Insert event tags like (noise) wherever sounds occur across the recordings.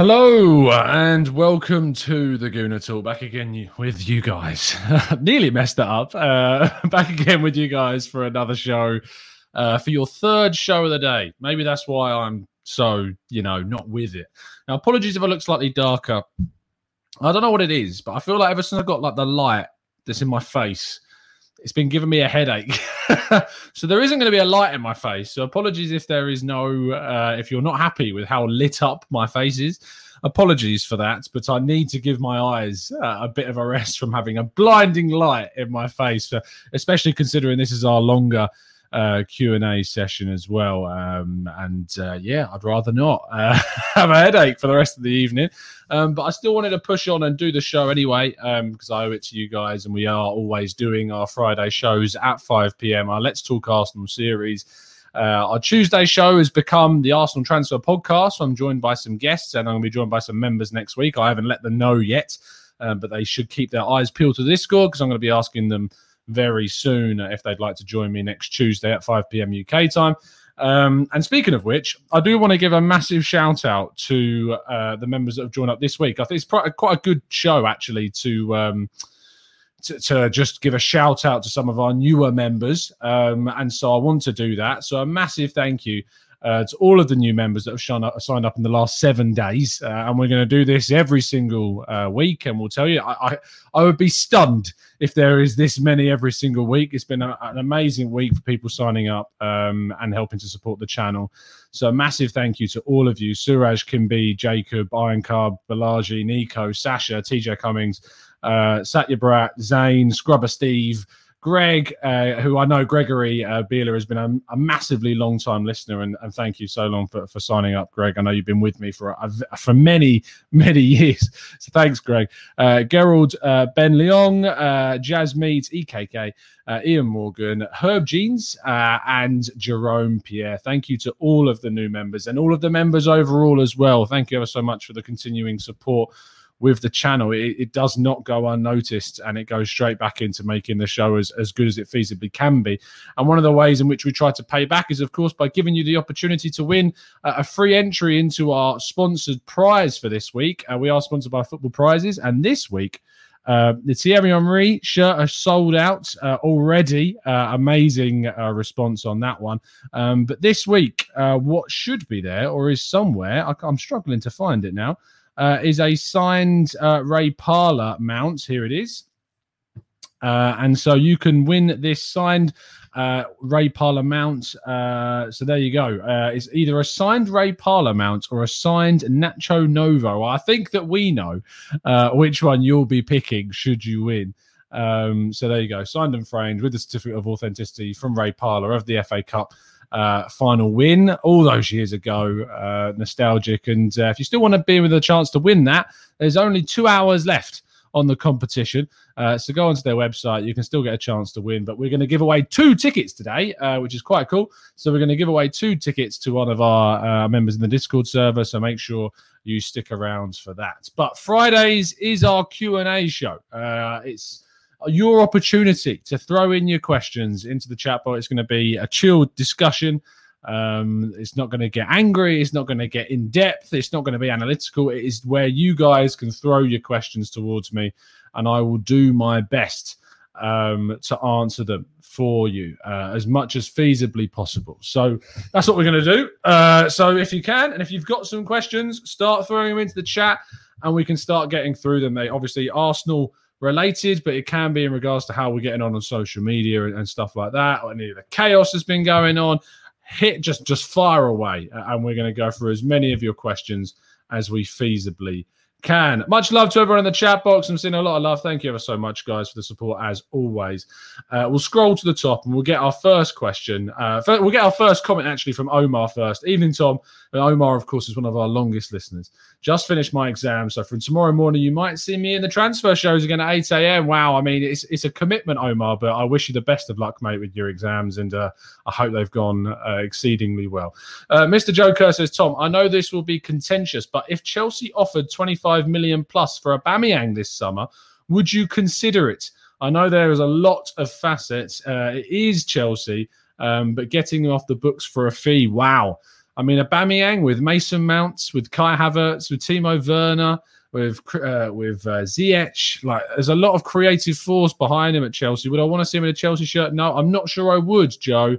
Hello and welcome to the Gooner Talk. Back again with you guys. (laughs) Nearly messed it up. Uh, (laughs) back again with you guys for another show, uh, for your third show of the day. Maybe that's why I'm so you know not with it. Now, apologies if I look slightly darker. I don't know what it is, but I feel like ever since I got like the light that's in my face, it's been giving me a headache. (laughs) so there isn't going to be a light in my face. So apologies if there is no, uh, if you're not happy with how lit up my face is. Apologies for that, but I need to give my eyes uh, a bit of a rest from having a blinding light in my face, uh, especially considering this is our longer uh, Q and A session as well. Um, and uh, yeah, I'd rather not uh, (laughs) have a headache for the rest of the evening. Um, but I still wanted to push on and do the show anyway because I owe it to you guys, and we are always doing our Friday shows at 5 p.m. Our Let's Talk Arsenal series. Uh, our Tuesday show has become the Arsenal Transfer Podcast. So I'm joined by some guests, and I'm going to be joined by some members next week. I haven't let them know yet, uh, but they should keep their eyes peeled to Discord because I'm going to be asking them very soon if they'd like to join me next Tuesday at 5 p.m. UK time. Um, and speaking of which, I do want to give a massive shout out to uh, the members that have joined up this week. I think it's quite a, quite a good show actually to, um, to to just give a shout out to some of our newer members, um, and so I want to do that. So a massive thank you uh, to all of the new members that have up, signed up in the last seven days. Uh, and we're going to do this every single uh, week. And we'll tell you, I, I, I, would be stunned if there is this many every single week. It's been a, an amazing week for people signing up um, and helping to support the channel. So a massive thank you to all of you Suraj, Kimby, Jacob, Iron Carb, Balaji, Nico, Sasha, TJ Cummings, uh, Satya Brat, Zane, Scrubber Steve, Greg, uh, who I know Gregory uh, Beeler has been a, a massively long time listener, and, and, thank you so long for, for signing up, Greg. I know you've been with me for a, for many many (laughs) years, so thanks, Greg. Uh, Gerald, uh, Ben Leong, uh, Jazz Meads, EKK, uh, Ian Morgan, Herb Jeans, uh, and Jerome Pierre. Thank you to all of the new members and all of the members overall as well. Thank you ever so much for the continuing support with the channel, it, it, does not go unnoticed and it goes straight back into making the show as, as good as it feasibly can be. And one of the ways in which we try to pay back is, of course, by giving you the opportunity to win uh, a free entry into our sponsored prize for this week. Uh, we are sponsored by Football Prizes, and this week, uh, the Thierry Henry shirt are sold out uh, already. Uh, amazing uh, response on that one. Um, but this week, uh, what should be there or is somewhere, I, am struggling to find it now, uh, is a signed uh, Ray Parlour mount. Here it is. Uh, and so you can win this signed uh, Ray Parlour mount. Uh, so there you go. Uh, it's either a signed Ray Parlour mount or a signed Nacho Novo. I think that we know uh, which one you'll be picking should you win. Um, so there you go. Signed and framed with the certificate of authenticity from Ray Parlour of the FA Cup uh, final win all those years ago. Uh, nostalgic. And uh, if you still want to be with a chance to win that, there's only two hours left on the competition. Uh, so go onto their website. You can still get a chance to win, but we're going to give away two tickets today, uh, which is quite cool. So we're going to give away two tickets to one of our uh, members in the Discord server. So make sure you stick around for that. But Fridays is our Q and A show. Uh, it's your opportunity to throw in your questions into the chat box. It's going to be a chilled discussion. Um, it's not going to get angry. It's not going to get in depth. It's not going to be analytical. It is where you guys can throw your questions towards me, and I will do my best um, to answer them for you uh, as much as feasibly possible. So that's what we're going to do. Uh, so if you can, and if you've got some questions, start throwing them into the chat, and we can start getting through them. They obviously Arsenal related, but it can be in regards to how we're getting on on social media and, and stuff like that, or any of the chaos has been going on. Hit just just fire away and we're going to go through as many of your questions as we feasibly can. Much love to everyone in the chat box. I'm seeing a lot of love. Thank you ever so much, guys, for the support as always. Uh, we'll scroll to the top and we'll get our first question. Uh, first, we'll get our first comment actually from Omar first. Evening, Tom. And Omar, of course, is one of our longest listeners. Just finished my exam, so from tomorrow morning, you might see me in the transfer shows again at 8 a.m. Wow, I mean, it's it's a commitment, Omar. But I wish you the best of luck, mate, with your exams, and uh, I hope they've gone uh, exceedingly well. Uh, Mr. Joker says, Tom, I know this will be contentious, but if Chelsea offered 25 million plus for Aubameyang this summer, would you consider it? I know there is a lot of facets. Uh, it is Chelsea, um, but getting off the books for a fee, wow. I mean, Aubameyang with Mason Mounts, with Kai Havertz, with Timo Werner, with uh, with uh, Ziyech. Like, there's a lot of creative force behind him at Chelsea. Would I want to see him in a Chelsea shirt? No, I'm not sure I would, Joe.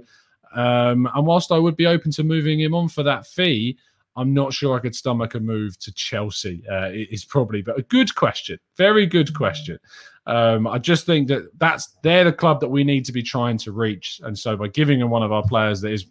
Um, and whilst I would be open to moving him on for that fee, I'm not sure I could stomach a move to Chelsea. Uh, is probably, but a good question, very good question. Um, I just think that that's they're the club that we need to be trying to reach, and so by giving him one of our players that is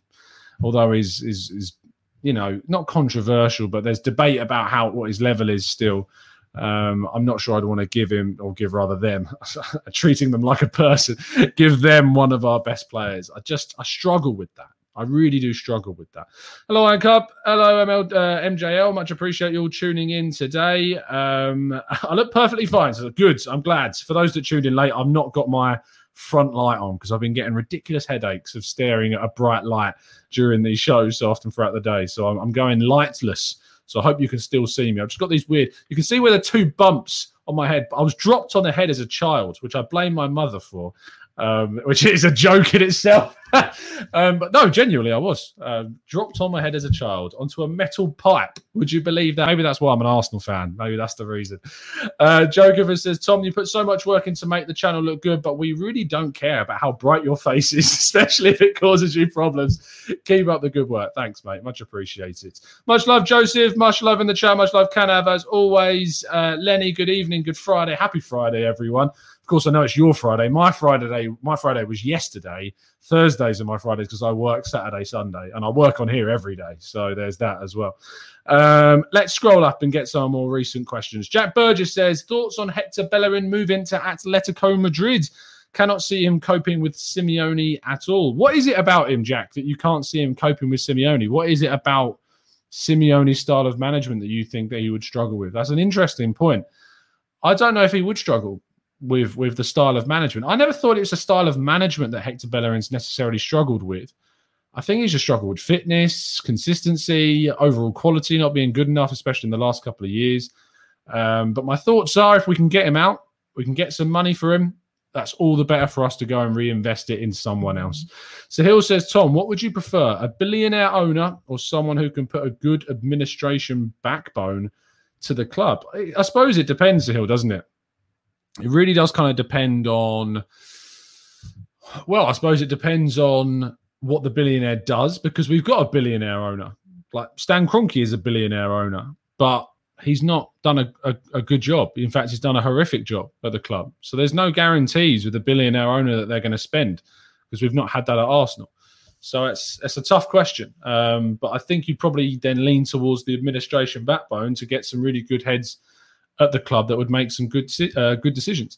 although is is is you know not controversial, but there's debate about how what his level is still. Um, I'm not sure I'd want to give him or give rather them (laughs) treating them like a person, (laughs) give them one of our best players. I just I struggle with that. I really do struggle with that. Hello, Iron Cup. Hello, ML, uh, MJL. Much appreciate you all tuning in today. Um, (laughs) I look perfectly fine. So good. I'm glad. For those that tuned in late, I've not got my front light on because I've been getting ridiculous headaches of staring at a bright light during these shows so often throughout the day. So I'm, I'm going lightless. So I hope you can still see me. I've just got these weird. You can see where the two bumps on my head. I was dropped on the head as a child, which I blame my mother for um, which is a joke in itself. (laughs) um, but no, genuinely, I was um, dropped on my head as a child onto a metal pipe. Would you believe that? Maybe that's why I'm an Arsenal fan. Maybe that's the reason. Uh, Joe Giver says, Tom, you put so much work in to make the channel look good, but we really don't care about how bright your face is, (laughs) especially if it causes you problems. Keep up the good work. Thanks, mate. Much appreciated. Much love, Joseph. Much love in the chat. Much love, Canav, as always. Uh, Lenny, good evening. Good Friday. Happy Friday, everyone course, I know it's your Friday. My Friday, my Friday was yesterday. Thursdays are my Fridays because I work Saturday, Sunday, and I work on here every day. So there's that as well. Um, let's scroll up and get some more recent questions. Jack Burgess says thoughts on Hector Bellerin moving to Atletico Madrid. Cannot see him coping with Simeone at all. What is it about him, Jack, that you can't see him coping with Simeone? What is it about Simeone's style of management that you think that he would struggle with? That's an interesting point. I don't know if he would struggle with with the style of management. I never thought it was a style of management that Hector Bellerin's necessarily struggled with. I think he's just struggled with fitness, consistency, overall quality not being good enough, especially in the last couple of years. Um, but my thoughts are if we can get him out, we can get some money for him. That's all the better for us to go and reinvest it in someone else. So Hill says, Tom, what would you prefer, a billionaire owner or someone who can put a good administration backbone to the club? I suppose it depends, Hill, doesn't it? It really does kind of depend on well i suppose it depends on what the billionaire does because we've got a billionaire owner. Like stan Kroenke is a billionaire owner but he's not done a, a, a, good job. In fact he's done a horrific job at the club. So there's no guarantees with the billionaire owner that they're going to spend because we've not had that at arsenal. So it's it's a tough question um, but i think you probably then lean towards the administration backbone to get some really good heads at the club that would make some good uh, good decisions.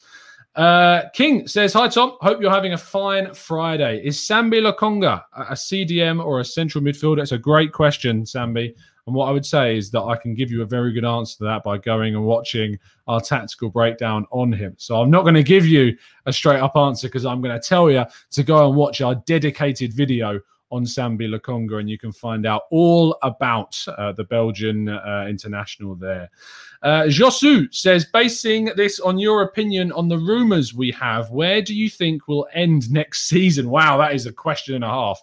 Uh, King says, Hi, Tom. Hope you're having a fine Friday. Is Sambi Lokonga a CDM or a central midfielder? It's a great question, Sambi. And what I would say is that I can give you a very good answer to that by going and watching our tactical breakdown on him. So I'm not going to give you a straight up answer because I'm going to tell you to go and watch our dedicated video on Sambi Lokonga, and you can find out all about uh, the Belgian uh, international there. Uh, Josu says, basing this on your opinion on the rumours we have, where do you think we'll end next season? Wow, that is a question and a half.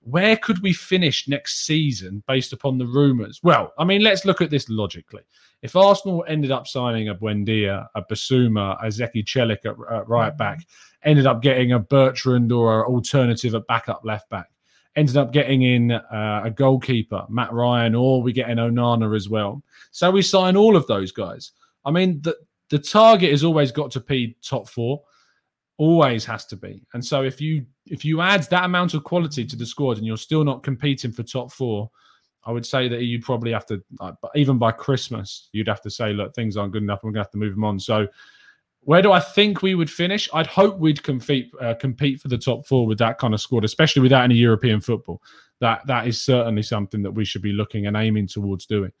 Where could we finish next season based upon the rumours? Well, I mean, let's look at this logically. If Arsenal ended up signing a Buendia, a Bissouma, a Zeki Celik at, at right back, ended up getting a Bertrand or an alternative at backup left back, ended up getting in uh, a goalkeeper, Matt Ryan, or we get an Onana as well. So we sign all of those guys. I mean, the the target has always got to be top four, always has to be. And so if you if you add that amount of quality to the squad and you're still not competing for top four, I would say that you'd probably have to, like, even by Christmas, you'd have to say, look, things aren't good enough. We're going to have to move them on. So where do I think we would finish? I'd hope we'd compete uh, compete for the top four with that kind of squad, especially without any European football. That that is certainly something that we should be looking and aiming towards doing.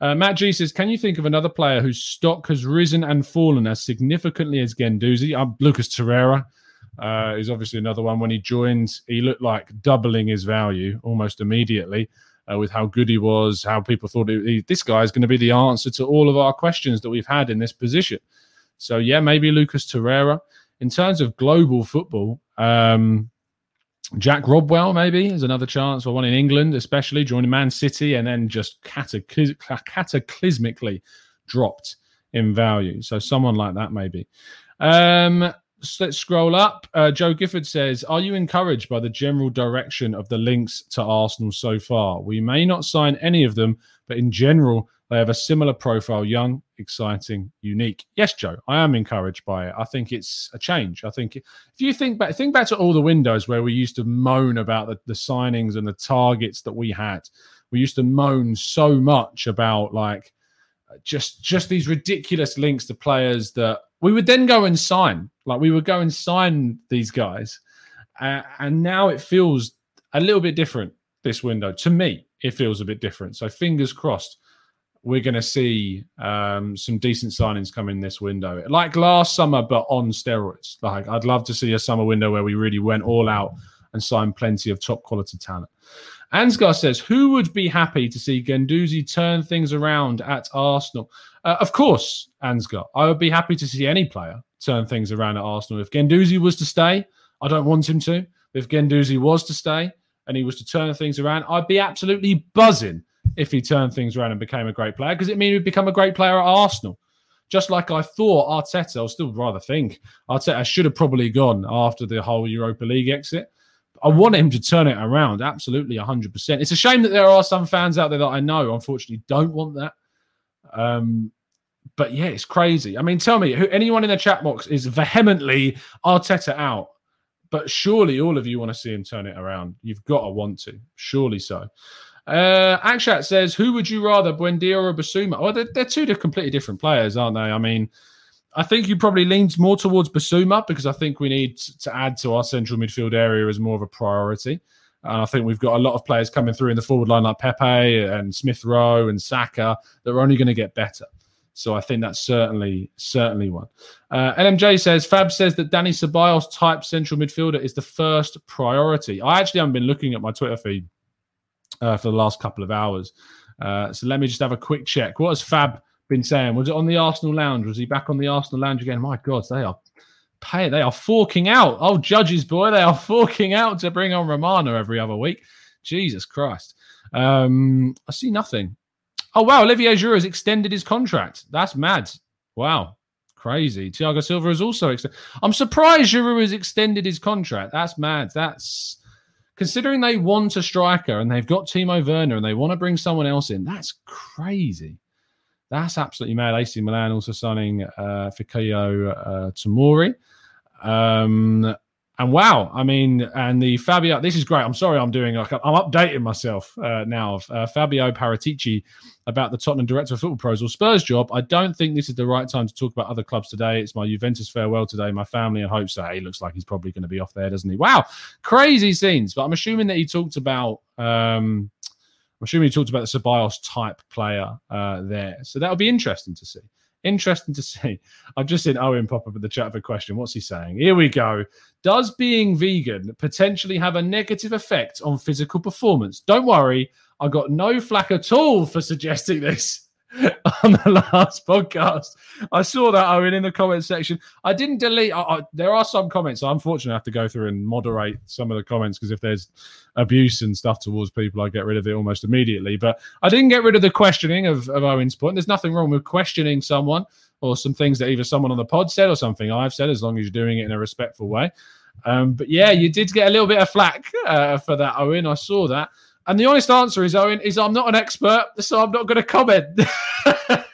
Uh, Matt G says, "Can you think of another player whose stock has risen and fallen as significantly as Guendouzi?" Um, Lucas Torreira uh, is obviously another one. When he joined, he looked like doubling his value almost immediately. Uh, with how good he was, how people thought he, this guy is going to be the answer to all of our questions that we've had in this position. So yeah, maybe Lucas Torreira. In terms of global football, um, Jack Rodwell maybe is another chance for one in England, especially joining Man City and then just cataclysmically dropped in value. So someone like that maybe. Um, let's scroll up. Uh, Joe Gifford says, "Are you encouraged by the general direction of the links to Arsenal so far? We may not sign any of them, but in general, they have a similar profile young, exciting, unique. Yes, Joe, I am encouraged by it. I think it's a change. I think if you think back, think back to all the windows where we used to moan about the, the signings and the targets that we had. We used to moan so much about like just just these ridiculous links to players that we would then go and sign. Like we would go and sign these guys, uh, and now it feels a little bit different. This window to me, it feels a bit different. So fingers crossed we're going to see um, some decent signings come in this window, like last summer, but on steroids. Like I'd love to see a summer window where we really went all out and signed plenty of top quality talent. Ansgar says, "Who would be happy to see Guendouzi turn things around at Arsenal?" Uh, of course, Ansgar. I would be happy to see any player turn things around at Arsenal. If Guendouzi was to stay, I don't want him to. If Guendouzi was to stay and he was to turn things around, I'd be absolutely buzzing if he turned things around and became a great player because it means he'd become a great player at Arsenal. Just like I thought Arteta, I still rather think Arteta should have probably gone after the whole Europa League exit. I want him to turn it around, absolutely 100%. It's a shame that there are some fans out there that I know, unfortunately, don't want that. Um, but yeah, it's crazy. I mean, tell me, who, anyone in the chat box is vehemently Arteta out, but surely all of you want to see him turn it around. You've got to want to, surely so. Uh, Akshat says, "Who would you rather, Buendia or Bissouma?" Oh, they're, they're two completely different players, aren't they? I mean, I think you probably leans more towards Bissouma because I think we need to add to our central midfield area as more of a priority. And I think we've got a lot of players coming through in the forward line like Pepe and Smith Rowe and Saka that are only going to get better. So I think that's certainly certainly one. Uh, LMJ says Fab says that Danny Ceballos type central midfielder is the first priority. I actually haven't been looking at my Twitter feed uh, for the last couple of hours. Uh, so let me just have a quick check. What has Fab been saying? Was it on the Arsenal Lounge? Was he back on the Arsenal Lounge again? My God, they are pay. They are forking out. Oh, judges, boy, they are (laughs) forking out to bring on Romano every other week. Jesus Christ. Um, I see nothing. Oh wow, Olivier Giroud has extended his contract. That's mad. Wow, crazy. Thiago Silva has also extended. I'm surprised Giroud has extended his contract. That's mad. That's considering they want a striker and they've got Timo Werner and they want to bring someone else in, that's crazy. That's absolutely mad. AC Milan also signing uh, Fikayo uh, Tomori. Um, and wow, I mean, and the Fabio, this is great. I'm sorry, I'm doing like I'm updating myself uh, now. Uh, Fabio Paratici about the Tottenham director of football pros or Spurs job. I don't think this is the right time to talk about other clubs today. It's my Juventus farewell today. My family and hopes that he looks like he's probably going to be off there, doesn't he? Wow, crazy scenes. But I'm assuming that he talked about. Um, I'm assuming he talked about the Ceballos type player uh, there. So that'll be interesting to see. Interesting to (laughs) see. I've just seen Owen pop up in the chat for a question. What's he saying? Here we go. Does being vegan potentially have a negative effect on physical performance? Don't worry, I got no flack at all for (laughs) suggesting this. (laughs) on the last podcast. I saw that Owen in the comment section. I didn't delete. I, I, there are some comments. So unfortunately, I have to go through and moderate some of the comments because if there's abuse and stuff towards people, I get rid of it almost immediately. But I didn't get rid of the questioning of, of Owen's point. There's nothing wrong with questioning someone or some things that either someone on the pod said or something I've said, as long as you're doing it in a respectful way. Um, but yeah, you did get a little bit of flack uh, for that, Owen. I saw that. And the honest answer is, Owen, is I'm not an expert, so I'm not going to comment. (laughs)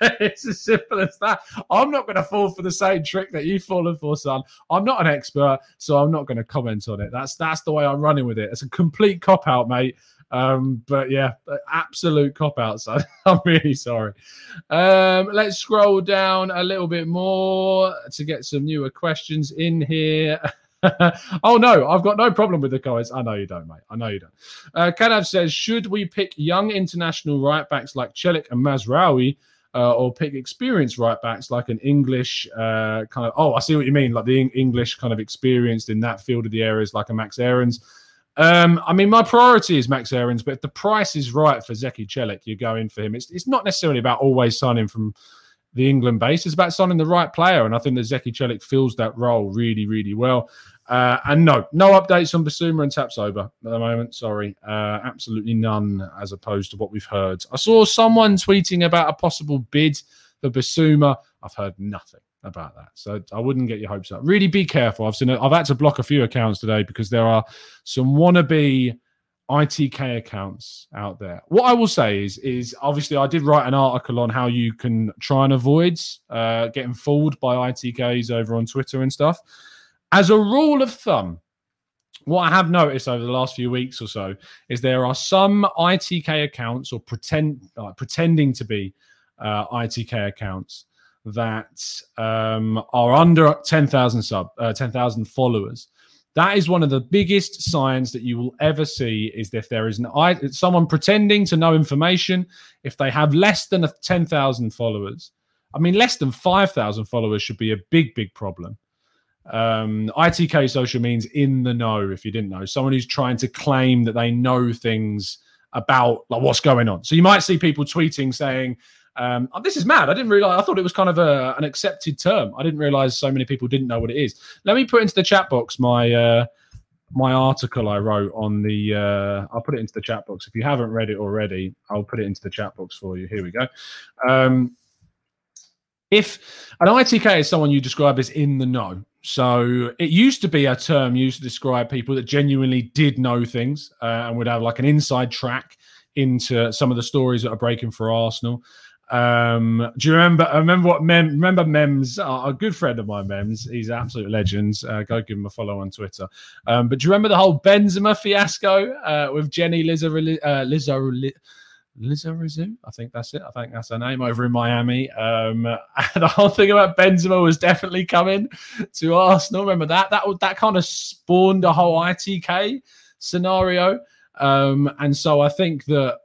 it's as simple as that. I'm not going to fall for the same trick that you've fallen for, son. I'm not an expert, so I'm not going to comment on it. That's that's the way I'm running with it. It's a complete cop out, mate. Um, but yeah, absolute cop out, son. (laughs) I'm really sorry. Um, let's scroll down a little bit more to get some newer questions in here. (laughs) (laughs) oh no, I've got no problem with the comments. I know you don't, mate. I know you don't. Uh, says, should we pick young international right backs like Celik and Mazraoui, uh, or pick experienced right backs like an English uh, kind of? Oh, I see what you mean. Like the English kind of experienced in that field of the areas, like a Max Aarons. Um, I mean, my priority is Max Aarons, but if the price is right for Zeki Celik, you're going for him. It's it's not necessarily about always signing from the England base. It's about signing the right player, and I think that Zeki Celik fills that role really, really well. Uh, and no, no updates on Bissouma and Tapsoba at the moment. Sorry, uh, absolutely none, as opposed to what we've heard. I saw someone tweeting about a possible bid for Bissouma. I've heard nothing about that, so I wouldn't get your hopes up. Really, be careful. I've seen. I've had to block a few accounts today because there are some wannabe ITK accounts out there. What I will say is, is obviously I did write an article on how you can try and avoid uh, getting fooled by ITKs over on Twitter and stuff. As a rule of thumb, what I have noticed over the last few weeks or so is there are some ITK accounts or pretend uh, pretending to be uh, ITK accounts that um, are under 10,000 sub uh, 10,000 followers. That is one of the biggest signs that you will ever see is if there is an someone pretending to know information. If they have less than 10,000 followers, I mean less than 5,000 followers should be a big big problem um, ITK social means in the know. If you didn't know, someone who's trying to claim that they know things about like what's going on. So you might see people tweeting saying, um, oh, "This is mad. I didn't realize. I thought it was kind of a, an accepted term. I didn't realize so many people didn't know what it is." Let me put into the chat box my uh, my article I wrote on the. Uh, I'll put it into the chat box. If you haven't read it already, I'll put it into the chat box for you. Here we go. Um, if an ITK is someone you describe as in the know, so it used to be a term used to describe people that genuinely did know things uh, and would have like an inside track into some of the stories that are breaking for Arsenal. Um, do you remember? I remember what Mem. Remember Mems, a good friend of mine, Mems. He's an absolute legend. Uh, go give him a follow on Twitter. Um, but do you remember the whole Benzema fiasco uh, with Jenny Lizzo? Uh, Lizzo Lizarazu, I think that's it. I think that's her name over in Miami. Um, (laughs) the whole thing about Benzema was definitely coming to Arsenal. Remember that? That that kind of spawned a whole ITK scenario. Um, and so I think that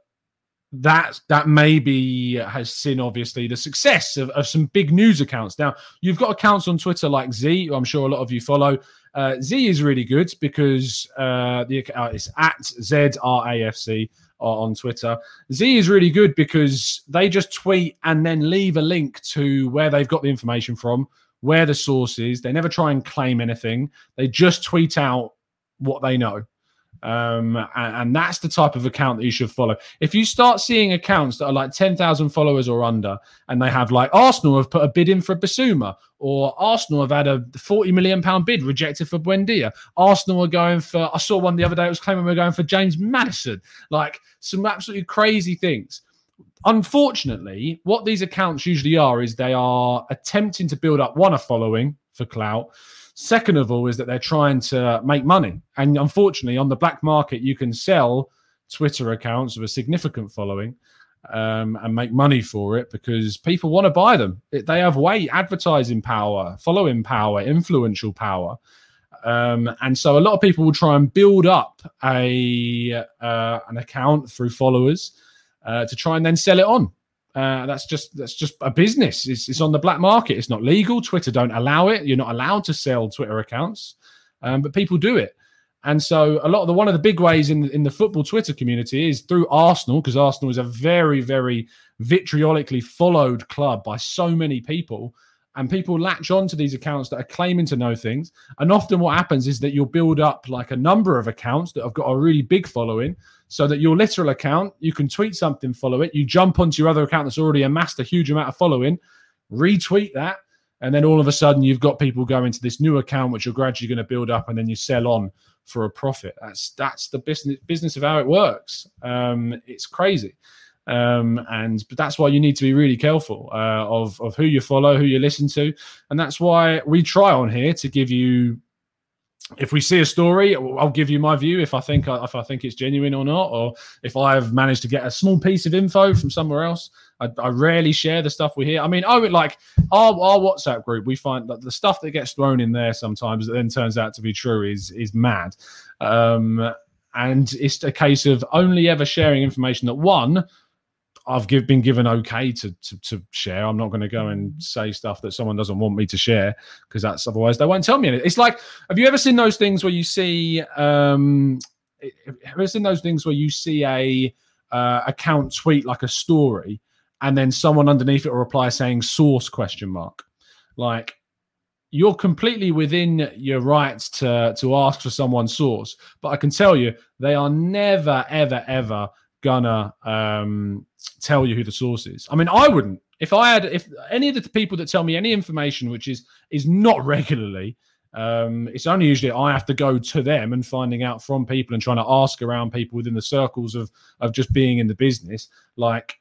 that that maybe has seen obviously the success of, of some big news accounts. Now you've got accounts on Twitter like Z, I'm sure a lot of you follow. Uh, Z is really good because uh, the uh, it's at ZRAFC Uh, on Twitter. Z is really good because they just tweet and then leave a link to where they've got the information from, where the source is. They never try and claim anything. They just tweet out what they know. Um, and, and, that's the type of account that you should follow. If you start seeing accounts that are like 10,000 followers or under, and they have like Arsenal have put a bid in for Bissouma, or Arsenal have had a 40 million pound bid rejected for Buendia. Arsenal are going for, I saw one the other day, it was claiming we're going for James Maddison, like some absolutely crazy things. Unfortunately, what these accounts usually are is they are attempting to build up one, a following for clout Second of all, is that they're trying to make money. And unfortunately, on the black market, you can sell Twitter accounts with a significant following um, and make money for it because people want to buy them. They have weight, advertising power, following power, influential power. Um, and so a lot of people will try and build up a uh, an account through followers uh, to try and then sell it on. Uh, that's just that's just a business. It's, it's, on the black market. It's not legal. Twitter don't allow it. You're not allowed to sell Twitter accounts, um, but people do it. And so a lot of the one of the big ways in in the football Twitter community is through Arsenal because Arsenal is a very very vitriolically followed club by so many people and people latch on to these accounts that are claiming to know things. And often what happens is that you'll build up like a number of accounts that have got a really big following so that your literal account, you can tweet something, follow it, you jump onto your other account that's already amassed a huge amount of following, retweet that, and then all of a sudden you've got people going to this new account which you're gradually going to build up and then you sell on for a profit. That's that's the business business of how it works. Um, it's crazy. Um, and but that's why you need to be really careful uh, of of who you follow, who you listen to, and that's why we try on here to give you. If we see a story, I'll give you my view if I think if I think it's genuine or not, or if I've managed to get a small piece of info from somewhere else. I, I rarely share the stuff we hear. I mean, I would like our, our WhatsApp group. We find that the stuff that gets thrown in there sometimes that then turns out to be true is is mad. Um, and it's a case of only ever sharing information that one I've give, been given okay to, to, to share. I'm not going to go and say stuff that someone doesn't want me to share because that's otherwise they won't tell me anything. It's like, have you ever seen those things where you see, um, have you ever seen those things where you see a uh, account tweet like a story and then someone underneath it will reply saying source question mark, like you're completely within your rights to to ask for someone's source, but I can tell you they are never ever ever gonna um, tell you who the source is. I mean, I wouldn't. If I had, if any of the people that tell me any information which is is not (laughs) regularly, um, it's only usually I have to go to them and finding out from people and trying to ask around people within the circles of of just being in the business. Like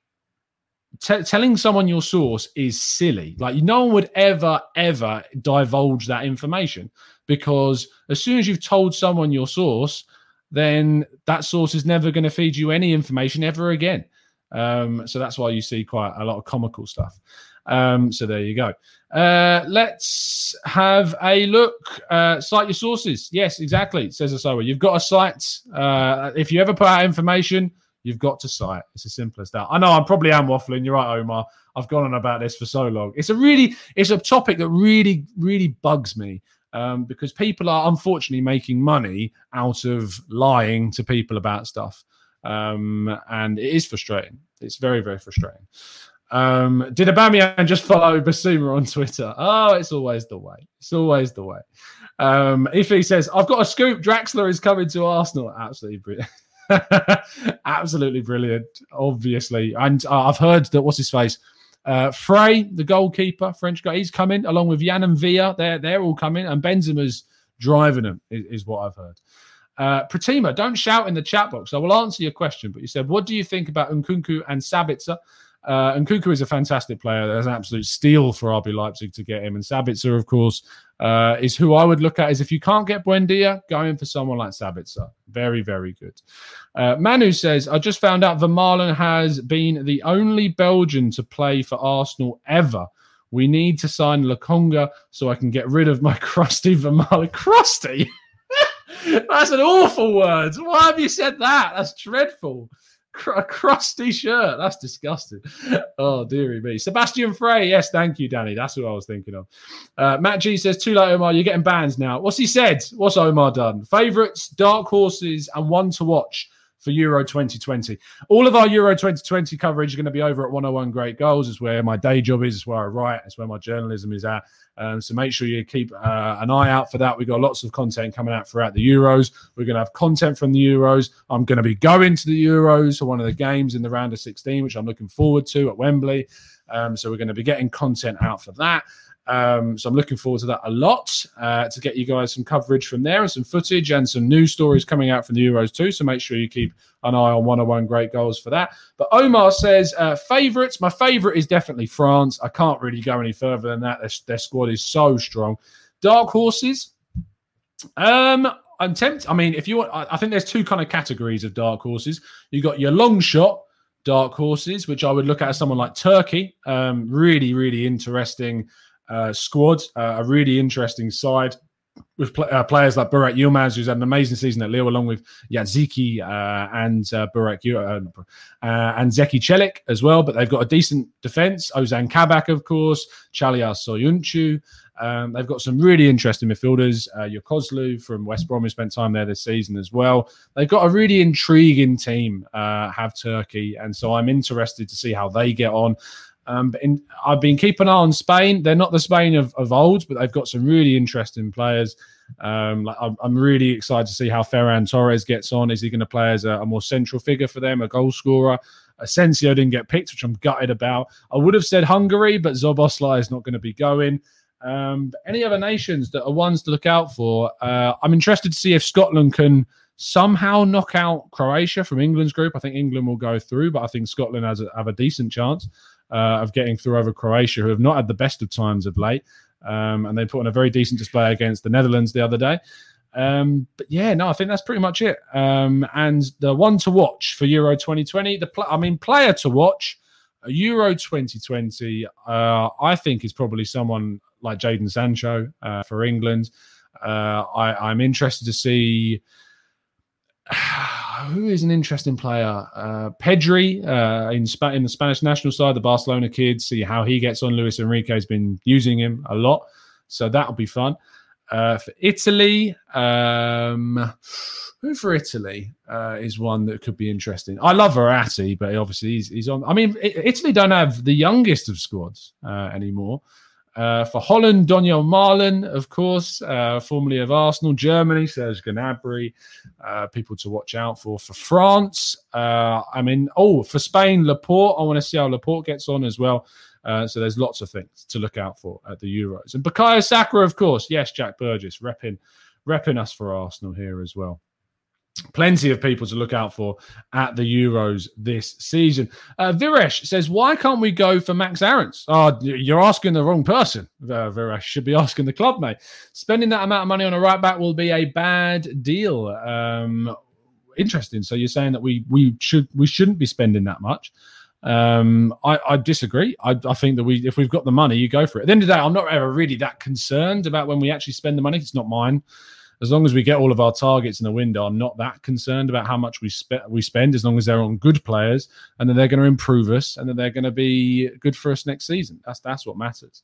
t- telling someone your source is silly. Like no one would ever ever divulge that information because as soon as you've told someone your source, then that source is never going to feed you any information ever again. Um, so that's why you see quite a lot of comical stuff. Um, so there you go. Uh, let's have a look. Uh, cite your sources. Yes, exactly. Says Asawa. You've got to cite. Uh, if you ever put out information, you've got to cite. It's as simple as that. I know I probably am waffling. You're right, Omar. I've gone on about this for so long. It's a really, it's a topic that really, really bugs me um, because people are unfortunately making money out of lying to people about stuff. Um, and it is frustrating. It's very, very frustrating. Um, did Aubameyang just follow Bissouma on Twitter? Oh, it's always the way. It's always the way. Um, if he says, I've got a scoop, Draxler is coming to Arsenal. Absolutely brilliant. (laughs) Absolutely brilliant, obviously. And uh, I've heard that, what's his face? Uh, Frey, the goalkeeper, French guy, he's coming along with Yann M'Vila. They're, they're all coming. And Benzema's driving them, is, is what I've heard. Uh, Pratima, don't shout in the chat box. I will answer your question, but you said, what do you think about Nkunku and Sabitzer? Uh, Nkunku is a fantastic player. There's an absolute steal for RB Leipzig to get him. And Sabitzer, of course, uh, is who I would look at. Is if you can't get Buendia, go in for someone like Sabitzer. Very, very good. Uh, Manu says, I just found out Vermaelen has been the only Belgian to play for Arsenal ever. We need to sign Lokonga so I can get rid of my (laughs) crusty Vermaelen. Crusty? (laughs) That's an awful word. Why have you said that? That's dreadful. A crusty shirt. That's disgusting. Oh, dearie me. Sebastian Frey. Yes, thank you, Danny. That's who I was thinking of. Uh, Matt G says, Too late, Omar. You're getting banned now. What's he said? What's Omar done? Favorites, dark horses, and one to watch for Euro 2020. All of our Euro 2020 coverage is going to be over at 101 Great Goals. It's where my day job is. It's where I write. It's where my journalism is at. Um, so make sure you keep uh, an eye out for that. We've got lots of content coming out throughout the Euros. We're going to have content from the Euros. I'm going to be going to the Euros for one of the games in the round of 16, which I'm looking forward to at Wembley. Um, so we're going to be getting content out for that. Um, so I'm looking forward to that a lot uh, to get you guys some coverage from there and some footage and some news stories coming out from the Euros too. So make sure you keep an eye on 101 Great Goals for that. But Omar says, uh, favourites. My favourite is definitely France. I can't really go any further than that. Their, their squad is so strong. Dark horses. Um, I'm tempted. I mean, if you want, I, think there's two kind of categories of dark horses. You got your long shot dark horses, which I would look at as someone like Turkey. Um, really, really interesting uh, squad, uh, a really interesting side with pl- uh, players like Burak Yilmaz, who's had an amazing season at Lille, along with Yazici uh, and uh, Burak uh, and Zeki Çelik as well. But they've got a decent defence. Ozan Kabak, of course, Çağlar Söyüncü. Um, they've got some really interesting midfielders. Uh, Yokuşlu from West Brom, who spent time there this season as well. They've got a really intriguing team, uh, have Turkey. And so I'm interested to see how they get on. Um, but in, I've been keeping an eye on Spain. They're not the Spain of, of old, but they've got some really interesting players. Um, like I'm, I'm, really excited to see how Ferran Torres gets on. Is he going to play as a, a, more central figure for them, a goal scorer? Asensio didn't get picked, which I'm gutted about. I would have said Hungary, but Szoboszlai is not going to be going. Um, any other nations that are ones to look out for? Uh, I'm interested to see if Scotland can somehow knock out Croatia from England's group. I think England will go through, but I think Scotland has a, have a decent chance uh, of getting through over Croatia, who have not had the best of times of late. Um, and they put on a very decent display against the Netherlands the other day. Um, but yeah, no, I think that's pretty much it. Um, and the one to watch for Euro 2020, the pl- I mean, player to watch. Euro 2020, uh, I think is probably someone like Jadon Sancho uh, for England. Uh, I, am interested to see (sighs) who is an interesting player. Uh, Pedri uh, in, Sp- in the Spanish national side, the Barcelona kid. See how he gets on. Luis Enrique has been using him a lot, so that'll be fun. Uh, for Italy, um, who for Italy uh, is one that could be interesting. I love Verratti, but obviously he's, he's on. I mean, Italy don't have the youngest of squads uh, anymore. Uh, for Holland, Donyell Malen, of course, uh, formerly of Arsenal. Germany, Serge Gnabry, uh, people to watch out for. For France, uh, I mean, oh, for Spain, Laporte. I want to see how Laporte gets on as well. Uh, so there's lots of things to look out for at the Euros. And Bukayo Saka, of course. Yes, Jack Burgess, repping, repping us for Arsenal here as well plenty of people to look out for at the Euros this season. Uh, Viresh says, "Why can't we go for Max Aarons?" Oh, you're asking the wrong person. Uh, Viresh should be asking the club, mate. Spending that amount of money on a right back will be a bad deal. Um, interesting. So you're saying that we we should we shouldn't be spending that much. Um, I, I disagree. I, I think that we if we've got the money, you go for it. At the end of the day, I'm not ever really that concerned about when we actually spend the money. It's not mine as long as we get all of our targets in the window, I'm not that concerned about how much we spend. We spend as long as they're on good players, and then they're going to improve us, and then they're going to be good for us next season. That's that's what matters.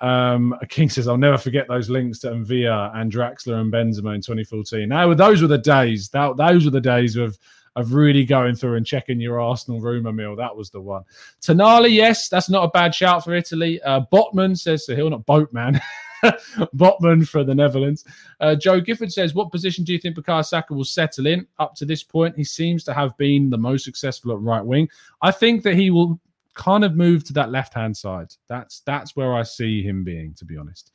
Um, King says, "I'll never forget those links to Envia and Draxler and Benzema in 2014." Now, those were the days. That, those were the days of of really going through and checking your Arsenal rumor mill. That was the one. Tonali, yes, that's not a bad shout for Italy. Uh, Botman says to Hill, not Boatman. (laughs) (laughs) Botman for the Netherlands. Uh, Joe Gifford says, What position do you think Bukayo Saka will settle in? Up to this point, he seems to have been the most successful at right wing. I think that he will kind of move to that left hand side. That's that's where I see him being, to be honest.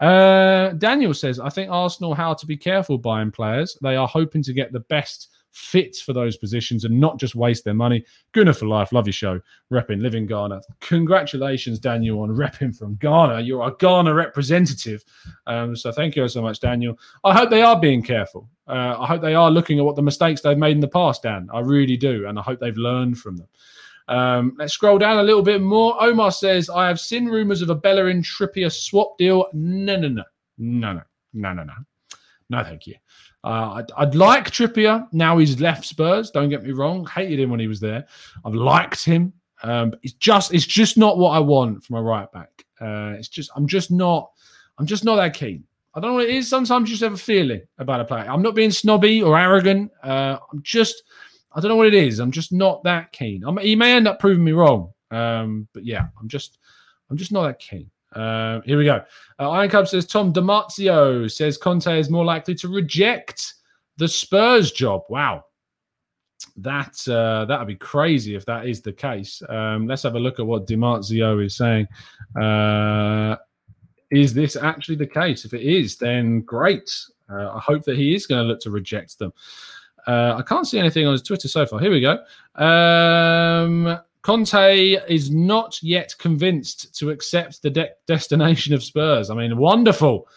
Uh, Daniel says, I think Arsenal how to be careful buying players. They are hoping to get the best fits for those positions and not just waste their money. Gunner for life. Love your show. Repping, living Ghana. Congratulations, Daniel, on repping from Ghana. You're a Ghana representative. Um, so thank you so much, Daniel. I hope they are being careful. Uh, I hope they are looking at what the mistakes they've made in the past, Dan. I really do. And I hope they've learned from them. Um, let's scroll down a little bit more. Omar says, I have seen rumors of a Bellerin Trippier swap deal. No, no, no. No, no. No, no, no. No, thank you. Uh, I'd, I'd, like Trippier. Now he's left Spurs. Don't get me wrong. Hated him when he was there. I've liked him. Um, it's just it's just not what I want from a right back. Uh, it's just I'm just not I'm just not that keen. I don't know what it is. Sometimes you just have a feeling about a player. I'm not being snobby or arrogant. Uh, I'm just I don't know what it is. I'm just not that keen. I'm, he may end up proving me wrong. Um, but yeah, I'm just I'm just not that keen. Uh, here we go. Uh, Iron Cub says Tom Di Marzio says Conte is more likely to reject the Spurs job. Wow, that uh, that would be crazy if that is the case. Um, let's have a look at what Di Marzio is saying. Uh, is this actually the case? If it is, then great. Uh, I hope that he is going to look to reject them. Uh, I can't see anything on his Twitter so far. Here we go. Um, Conte is not yet convinced to accept the de- destination of Spurs. I mean, wonderful.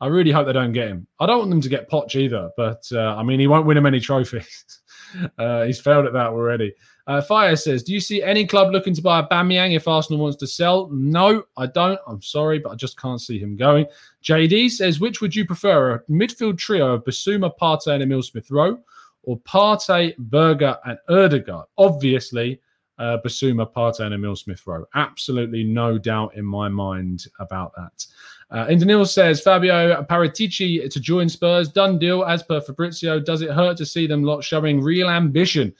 I really hope they don't get him. I don't want them to get Poch either, but uh, I mean, he won't win him any trophies. (laughs) uh, he's failed at that already. Uh, Fire says, "Do you see any club looking to buy Aubameyang if Arsenal wants to sell?" No, I don't. I'm sorry, but I just can't see him going. JD says, "Which would you prefer, a midfield trio of Bissouma, Partey, and Emil Smith Rowe, or Partey, Berger, and Ødegaard?" Obviously, uh, Bissouma, Partey, and Emil Smith Rowe. Absolutely no doubt in my mind about that. Uh, Indanil says Fabio Paratici to join Spurs. Done deal as per Fabrizio. Does it hurt to see them lot showing real ambition?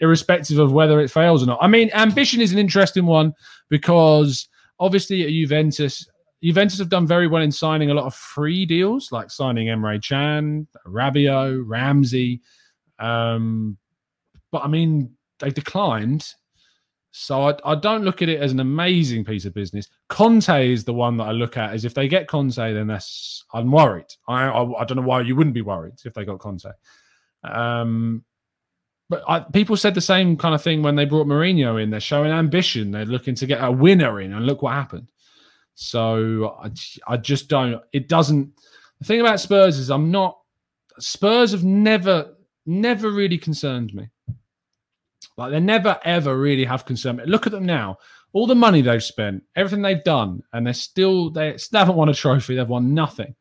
irrespective of whether it fails or not. I mean, ambition is an interesting one because obviously at Juventus, Juventus have done very well in signing a lot of free deals, like signing Emre Can, Rabiot, Ramsey. Um, but I mean, they declined. So I, I, don't look at it as an amazing piece of business. Conte is the one that I look at. Is if they get Conte, then that's I'm worried. I I, I don't know why you wouldn't be worried if they got Conte. Um, but I, people said the same kind of thing when they brought Mourinho in. They're showing ambition. They're looking to get a winner in, and look what happened. So I, I just don't. It doesn't. The thing about Spurs is I'm not. Spurs have never, never really concerned me. Like they never ever really have concern. Look at them now. All the money they've spent, everything they've done, and they're still they still haven't won a trophy. They've won nothing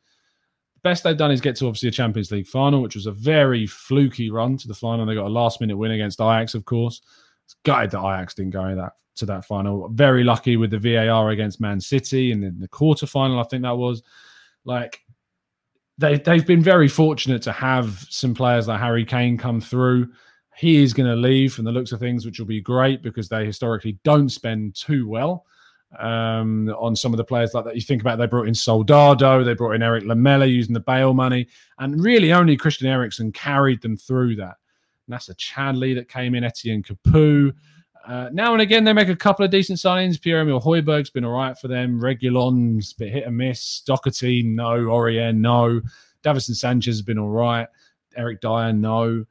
best they've done is get to obviously a Champions League final, which was a very fluky run to the final. They got a last minute win against Ajax, of course. It's gutted that Ajax didn't go that to that final. Very lucky with the VAR against Man City and in the quarter final, I think that was. Like they they've been very fortunate to have some players like Harry Kane come through. He is going to leave from the looks of things, which will be great because they historically don't spend too well um, on some of the players like that. You think about they brought in Soldado, they brought in Erik Lamela using the Bale money, and really only Christian Eriksen carried them through that. Nacer Chadli that came in, Etienne Capoue. Uh, now and again, they make a couple of decent signings. Pierre Emile Højbjerg's been all right for them. Reguilon's bit hit and miss. Doherty, no. Aurier, no. Davinson Sanchez has been all right. Eric Dier, no.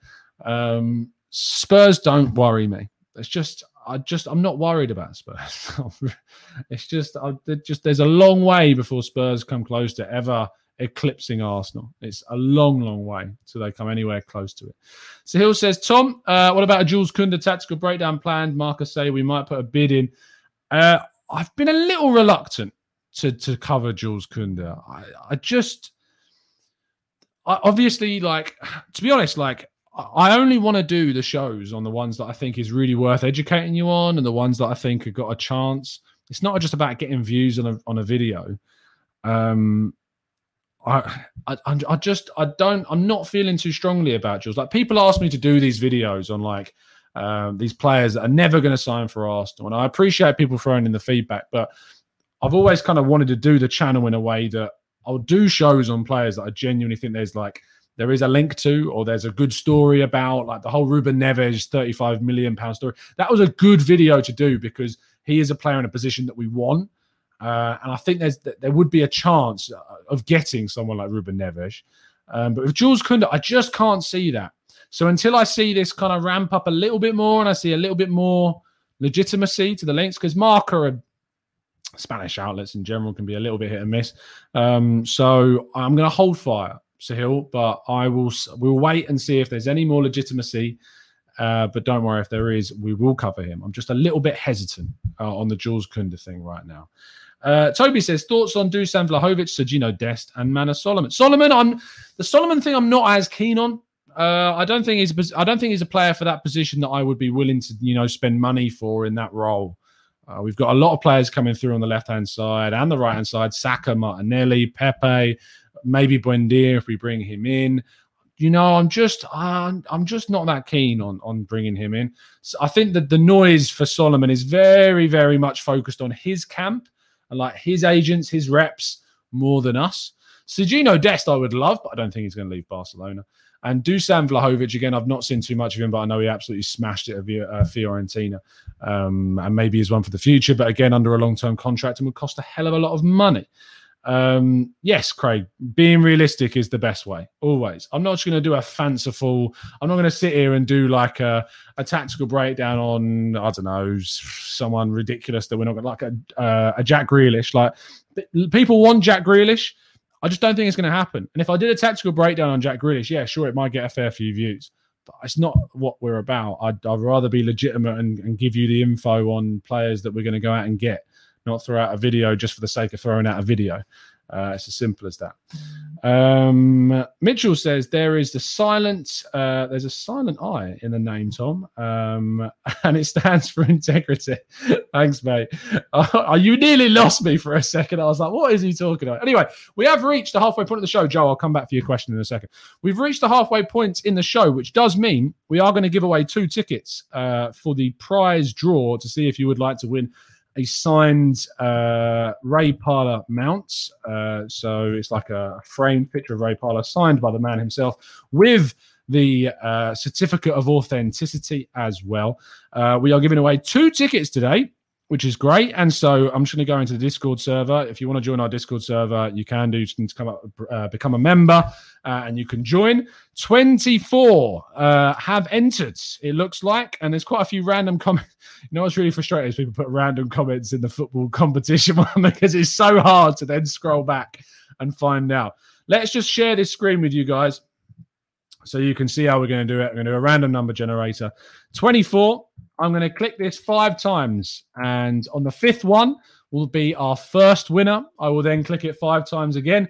Um, Spurs don't worry me. It's just I just I'm not worried about Spurs. (laughs) it's just I just there's a long way before Spurs come close to ever eclipsing Arsenal. It's a long, long way till they come anywhere close to it. Sahil says, Tom, uh, what about a Jules Kounde tactical breakdown planned? Marca say we might put a bid in. Uh, I've been a little reluctant to to cover Jules Kounde. I, I just I obviously like to be honest, like I only want to do the shows on the ones that I think is really worth educating you on, and the ones that I think have got a chance. It's not just about getting views on a on a video. Um, I, I, I just, I don't, I'm not feeling too strongly about Jules. Like people ask me to do these videos on like um, these players that are never going to sign for Arsenal, and I appreciate people throwing in the feedback, but I've always kind of wanted to do the channel in a way that I'll do shows on players that I genuinely think there's like there is a link to, or there's a good story about, like the whole Ruben Neves 35 million pound story. That was a good video to do because he is a player in a position that we want. Uh, and I think there's there would be a chance of getting someone like Ruben Neves. Um, but with Jules Kounde, I just can't see that. So until I see this kind of ramp up a little bit more and I see a little bit more legitimacy to the links, because Marca and Spanish outlets in general can be a little bit hit and miss. Um, so I'm going to hold fire. Sahil, but I will we'll wait and see if there's any more legitimacy. Uh, but don't worry, if there is, we will cover him. I'm just a little bit hesitant uh, on the Jules Kounde thing right now. Uh, Toby says thoughts on Dusan Vlahovic, Sergino Dest, and Manor Solomon. Solomon, I'm the Solomon thing. I'm not as keen on. Uh, I don't think he's. I don't think he's a player for that position that I would be willing to, you know, spend money for in that role. Uh, we've got a lot of players coming through on the left hand side and the right hand side. Saka, Martinelli, Pepe, maybe Buendia if we bring him in. You know, I'm just I'm, I'm just not that keen on on bringing him in. So I think that the noise for Solomon is very very much focused on his camp and like his agents, his reps more than us. Sergino Dest, I would love, but I don't think he's going to leave Barcelona. And Dusan Vlahovic, again, I've not seen too much of him, but I know he absolutely smashed it at uh, Fiorentina. Um, and maybe he's one for the future, but again, under a long term contract and would cost a hell of a lot of money. Um, yes, Craig, being realistic is the best way, always. I'm not just going to do a fanciful, I'm not going to sit here and do like a, a tactical breakdown on, I don't know, someone ridiculous that we're not going like a, uh, a Jack Grealish. Like, people want Jack Grealish. I just don't think it's going to happen. And if I did a tactical breakdown on Jack Grealish, yeah, sure, it might get a fair few views. But it's not what we're about. I'd, I'd rather be legitimate and, and give you the info on players that we're going to go out and get, not throw out a video just for the sake of throwing out a video. Uh, it's as simple as that. Um, Mitchell says there is the silent. Uh, there's a silent I in the name, Tom, um, (laughs) and it stands for integrity. (laughs) Thanks, mate. Uh, (laughs) you nearly lost me for a second. I was like, "What is he talking about?" Anyway, we have reached the halfway point of the show. Joe, I'll come back for your question in a second. We've reached the halfway point in the show, which does mean we are going to give away two tickets uh, for the prize draw to see if you would like to win a signed uh, Ray Parlour mount. Uh, so it's like a framed picture of Ray Parlour signed by the man himself with the uh, certificate of authenticity as well. Uh, we are giving away two tickets today which is great. And so I'm just going to go into the Discord server. If you want to join our Discord server, you can do. You can come up, uh, become a member, uh, and you can join. 24 uh, have entered. It looks like, and there's quite a few random comments. (laughs) You know what's really frustrating is people put random comments in the football competition one (laughs) because it's so hard to then scroll back and find out. Let's just share this screen with you guys. So you can see how we're going to do it. I'm going to do a random number generator. 24. I'm going to click this five times. And on the fifth one will be our first winner. I will then click it five times again.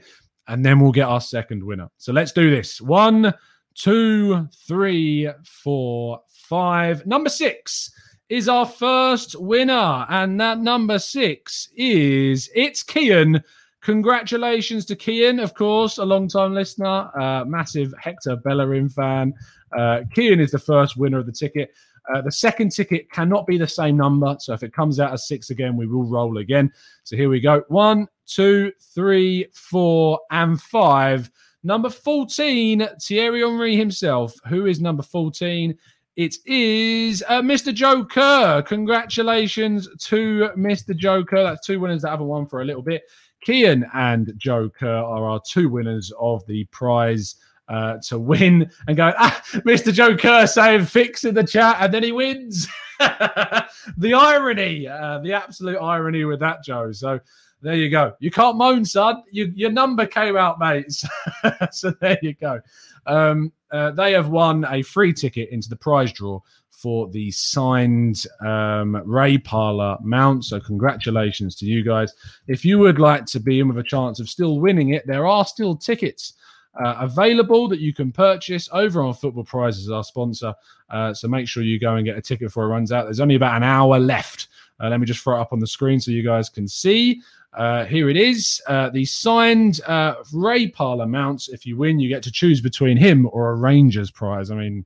And then we'll get our second winner. So let's do this. One, two, three, four, five. Number six is our first winner. And that number six is it's Kian Congratulations to Kian, of course, a long-time listener, uh, massive Hector Bellerin fan. Uh, Kian is the first winner of the ticket. Uh, the second ticket cannot be the same number. So if it comes out as six again, we will roll again. So here we go. One, two, three, four, and five. Number 14, Thierry Henry himself. Who is number 14? It is uh, Mr. Joe Kerr. Congratulations to Mr. Joker. That's two winners that haven't won for a little bit. Kian and Joe Kerr are our two winners of the prize uh, to win and go, ah, Mr. Joe Kerr saying fix in the chat and then he wins. (laughs) the irony, uh, the absolute irony with that, Joe. So there you go. You can't moan, son. You, your number came out, mates. (laughs) so there you go. Um, uh, they have won a free ticket into the prize draw for the signed um, Ray Parlour mount. So, congratulations to you guys. If you would like to be in with a chance of still winning it, there are still tickets. Uh, available that you can purchase over on Football Prizes, our sponsor. Uh, so make sure you go and get a ticket before it runs out. There's only about an hour left. Uh, let me just throw it up on the screen so you guys can see. Uh, here it is. Uh, the signed uh, Ray Parlour mounts. If you win, you get to choose between him or a Rangers prize. I mean,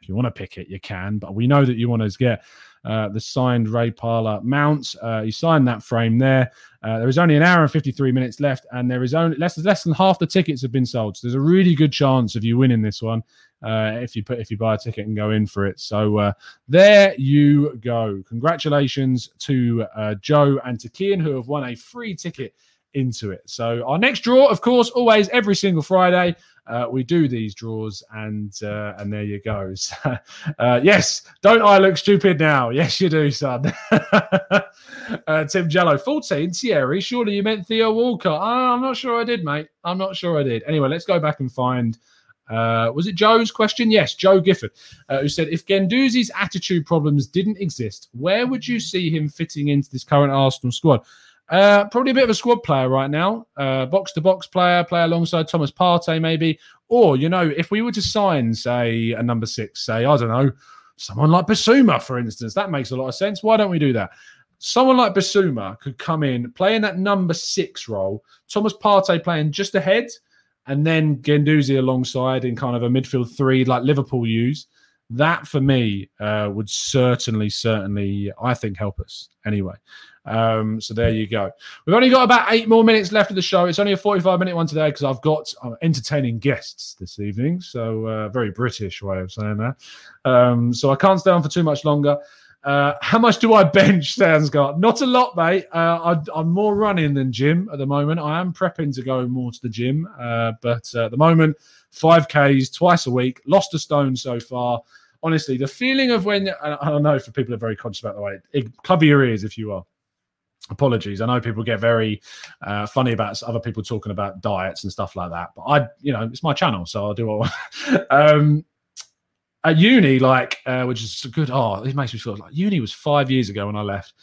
if you want to pick it, you can. But we know that you want to get uh, the signed Ray Parlour mounts. Uh, he signed that frame there. Uh, there is only an hour and 53 minutes left, and there is only less, less than half the tickets have been sold. So there's a really good chance of you winning this one uh, if you put if you buy a ticket and go in for it. So uh, there you go. Congratulations to uh, Joe and to Kian who have won a free ticket into it. So our next draw, of course, always every single Friday uh, we do these draws, and uh, and there you go. (laughs) Uh, yes, don't I look stupid now? Yes, you do, son. (laughs) Uh, Tim Jello, 14, Thierry. Surely you meant Theo Walcott. Oh, I'm not sure I did, mate. I'm not sure I did. Anyway, let's go back and find. Uh, was it Joe's question? Yes, Joe Gifford, uh, who said, if Guendouzi's attitude problems didn't exist, where would you see him fitting into this current Arsenal squad? Uh, probably a bit of a squad player right now, uh, box to box player, play alongside Thomas Partey, maybe. Or, you know, if we were to sign, say, a number six, say, I don't know, someone like Bissouma for instance, that makes a lot of sense. Why don't we do that? Someone like Bissouma could come in, play in that number six role, Thomas Partey playing just ahead, and then Guendouzi alongside in kind of a midfield three, like Liverpool use. That for me uh, would certainly, certainly, I think, help us anyway. Um, so there you go. We've only got about eight more minutes left of the show. It's only a 45 minute one today because I've got uh, entertaining guests this evening. So, uh, very British way of saying that. Um, so I can't stay on for too much longer. Uh, how much do I (laughs) bench, got? Not a lot, mate. Uh, I, am more running than gym at the moment. I am prepping to go more to the gym, uh, but uh, at the moment, 5Ks twice a week, lost a stone so far. Honestly, the feeling of when I don't know for people are very conscious about the weight, cover your ears if you are apologies. I know people get very uh, funny about other people talking about diets and stuff like that, but I, you know, it's my channel, so I'll do what (laughs) um, at uni, like, uh, which is good. Oh, it makes me feel like uni was five years ago when I left.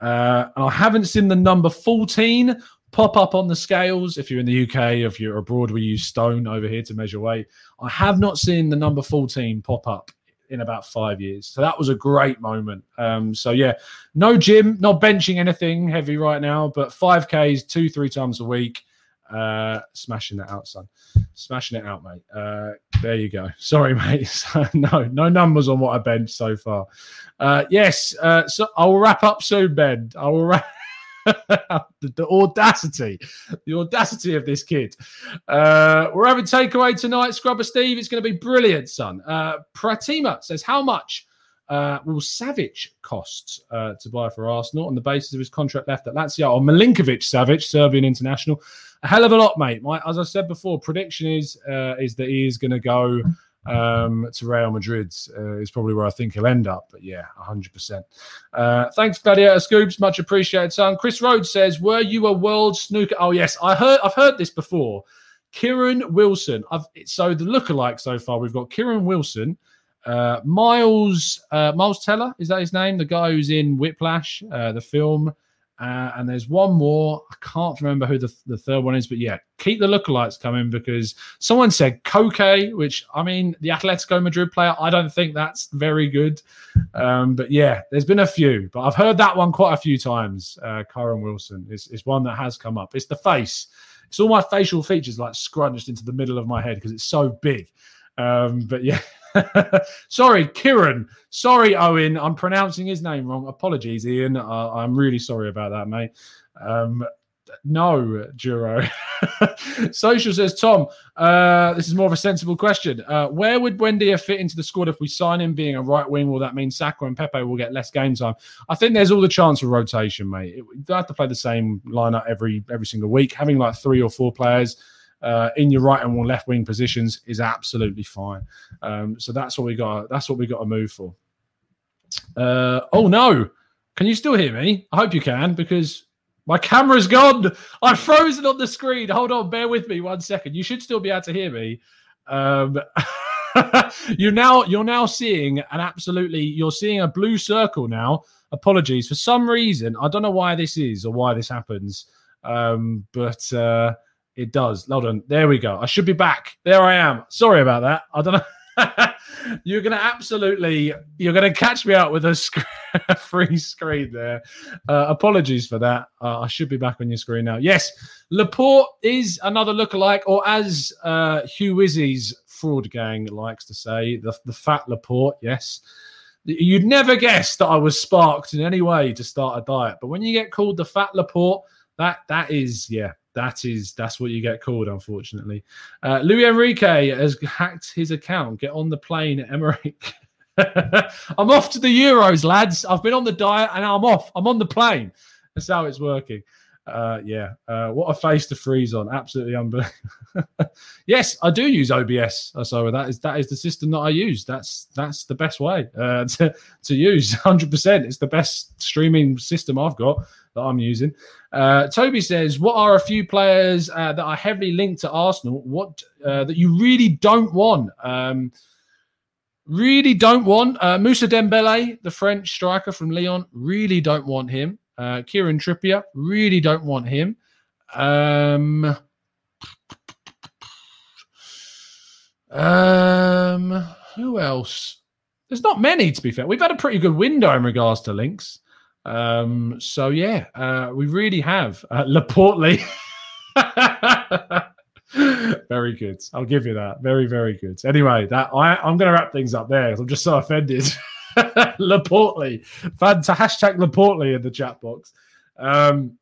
Uh, and I haven't seen the number 14 pop up on the scales. If you're in the UK, if you're abroad, we use stone over here to measure weight. I have not seen the number 14 pop up in about five years. So that was a great moment. Um, so yeah, no gym, not benching anything heavy right now, but 5Ks two, three times a week. Uh, smashing that out, son. Smashing it out, mate. Uh, there you go. (laughs) Sorry, mate. (laughs) no, no numbers on what I benched so far. Uh, yes, uh, so I will wrap up soon, Ben. I will wrap. (laughs) the, the, audacity, the audacity of this kid. Uh, we're having takeaway tonight, Scrubber Steve. It's going to be brilliant, son. Uh, Pratima says, How much uh, will Savage cost uh, to buy for Arsenal on the basis of his contract left at Lazio? Or Milinkovic Savic, Serbian international. A hell of a lot, mate. My, as I said before, prediction is uh, is that he is going to go um, to Real Madrid uh, is probably where I think he'll end up. But yeah, 100%. Uh, thanks, Gladiator Scoops. Much appreciated, son. Chris Rhodes says, Were you a world snooker? Oh, yes. I heard, I've heard this before. Kieran Wilson. I've, so the lookalike so far, we've got Kieran Wilson. Uh, Miles uh, Miles Teller is that his name? The guy who's in Whiplash, uh, the film. Uh, and there's one more. I can't remember who the, the third one is, but yeah, keep the lookalikes coming because someone said Koke, which I mean, the Atletico Madrid player. I don't think that's very good. Um, but yeah, there's been a few, but I've heard that one quite a few times. Uh, Kyren Wilson is, is one that has come up. It's the face. It's all my facial features like scrunched into the middle of my head because it's so big. Um, but yeah. (laughs) sorry, Kieran. Sorry, Owen. I'm pronouncing his name wrong. Apologies, Ian. I'm really sorry about that, mate. Um, no, Juro. (laughs) Social says Tom. Uh, this is more of a sensible question. Uh, where would Buendia fit into the squad if we sign him being a right wing? Will that mean Saka and Pepe will get less game time? I think there's all the chance for rotation, mate. You don't have to play the same lineup every every single week. Having like three or four players uh, in your right and one left wing positions is absolutely fine. Um, so that's what we got. That's what we got to move for. Uh, oh no! Can you still hear me? I hope you can because my camera's gone. I'm frozen on the screen. Hold on, bear with me one second. You should still be able to hear me. Um, (laughs) you now you're now seeing an absolutely you're seeing a blue circle now. Apologies for some reason. I don't know why this is or why this happens. Um, but uh, it does. Hold on. There we go. I should be back. There I am. Sorry about that. I don't know. (laughs) you're going to absolutely, you're going to catch me out with a sc- (laughs) free screen there. Uh, apologies for that. Uh, I should be back on your screen now. Yes, Laporte is another lookalike, or as uh, Hugh Wizzy's fraud gang likes to say, the, the fat Laporte. Yes. You'd never guess that I was sparked in any way to start a diet, but when you get called the fat Laporte, that that is yeah that is that's what you get called, unfortunately. Uh, Luis Enrique has hacked his account. Get on the plane, Emmerich. (laughs) I'm off to the Euros, lads. I've been on the diet and I'm off. I'm on the plane. That's how it's working. Uh, yeah, uh, what a face to freeze on! Absolutely unbelievable. (laughs) yes, I do use OBS. So that is that is the system that I use. That's that's the best way uh, (laughs) to to use. Hundred percent. It's the best streaming system I've got that I'm using. Uh, Toby says, "What are a few players uh, that are heavily linked to Arsenal? What uh, that you really don't want?" Um, really don't want uh, Moussa Dembele, the French striker from Lyon. Really don't want him. Uh, Kieran Trippier, really don't want him. Um, um, who else? There's not many, to be fair. We've had a pretty good window in regards to links. Um, so yeah, uh, we really have uh, (laughs) Laporte. (laughs) very good. I'll give you that. Very, very good. Anyway, that I, I'm going to wrap things up there I'm just so offended. (laughs) (laughs) Laporte. to Hashtag Laporte in the chat box. Um,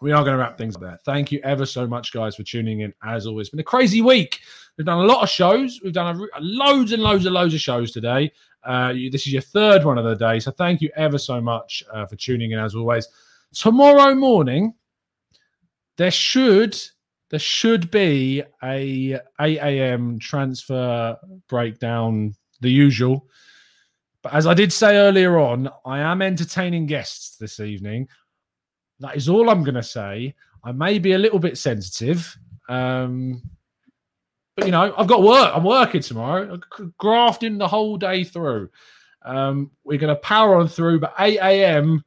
we are going to wrap things up there. Thank you ever so much, guys, for tuning in. As always, it's been a crazy week. We've done a lot of shows. We've done a loads and loads and loads of shows today. Uh, you, this is your third one of the day, so thank you ever so much uh, for tuning in. As always, tomorrow morning there should there should be a 8 a.m. transfer breakdown, the usual. But as I did say earlier on, I am entertaining guests this evening. That is all I'm going to say. I may be a little bit sensitive. Um, but, you know, I've got work. I'm working tomorrow, grafting the whole day through. Um, we're going to power on through, but 8 a.m.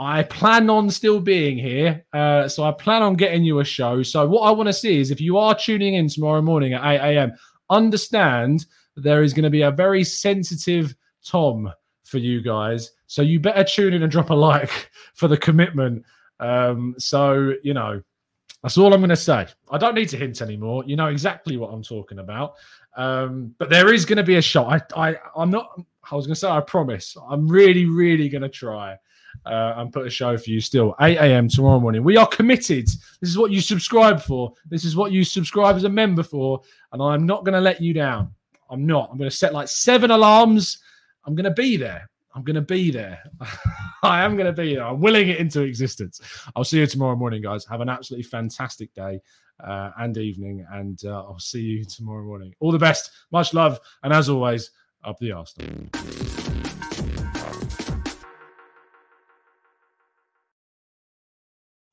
I plan on still being here. Uh, so I plan on getting you a show. So what I want to see is if you are tuning in tomorrow morning at 8 a.m., understand there is going to be a very sensitive Tom for you guys. So you better tune in and drop a like (laughs) for the commitment. Um, so, you know, that's all I'm going to say. I don't need to hint anymore. You know exactly what I'm talking about. Um, but there is going to be a shot. I, I, I'm not. I was going to say I promise. I'm really, really going to try uh, and put a show for you still 8 a.m. tomorrow morning. We are committed. This is what you subscribe for. This is what you subscribe as a member for, and I'm not going to let you down. I'm not. I'm going to set like seven alarms. I'm going to be there. I'm going to be there. (laughs) I am going to be there. I'm willing it into existence. I'll see you tomorrow morning, guys. Have an absolutely fantastic day uh, and evening, and uh, I'll see you tomorrow morning. All the best. Much love, and as always, up the Arsenal.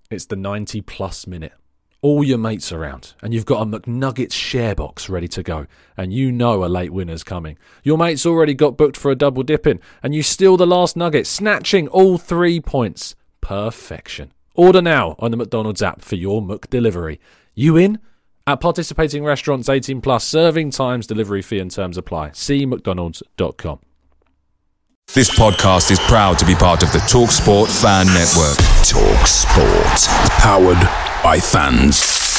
It's the 90 plus minute. All your mates around, and you've got a McNuggets share box ready to go, and you know a late winner's coming. Your mate's already got booked for a double dipping, and you steal the last nugget, snatching all three points. Perfection. Order now on the McDonald's app for your McDelivery. You in? At participating restaurants 18 plus, serving times, delivery fee and terms apply. See McDonald's.com. This podcast is proud to be part of the TalkSport Fan Network. Talk Sport. Powered by fans.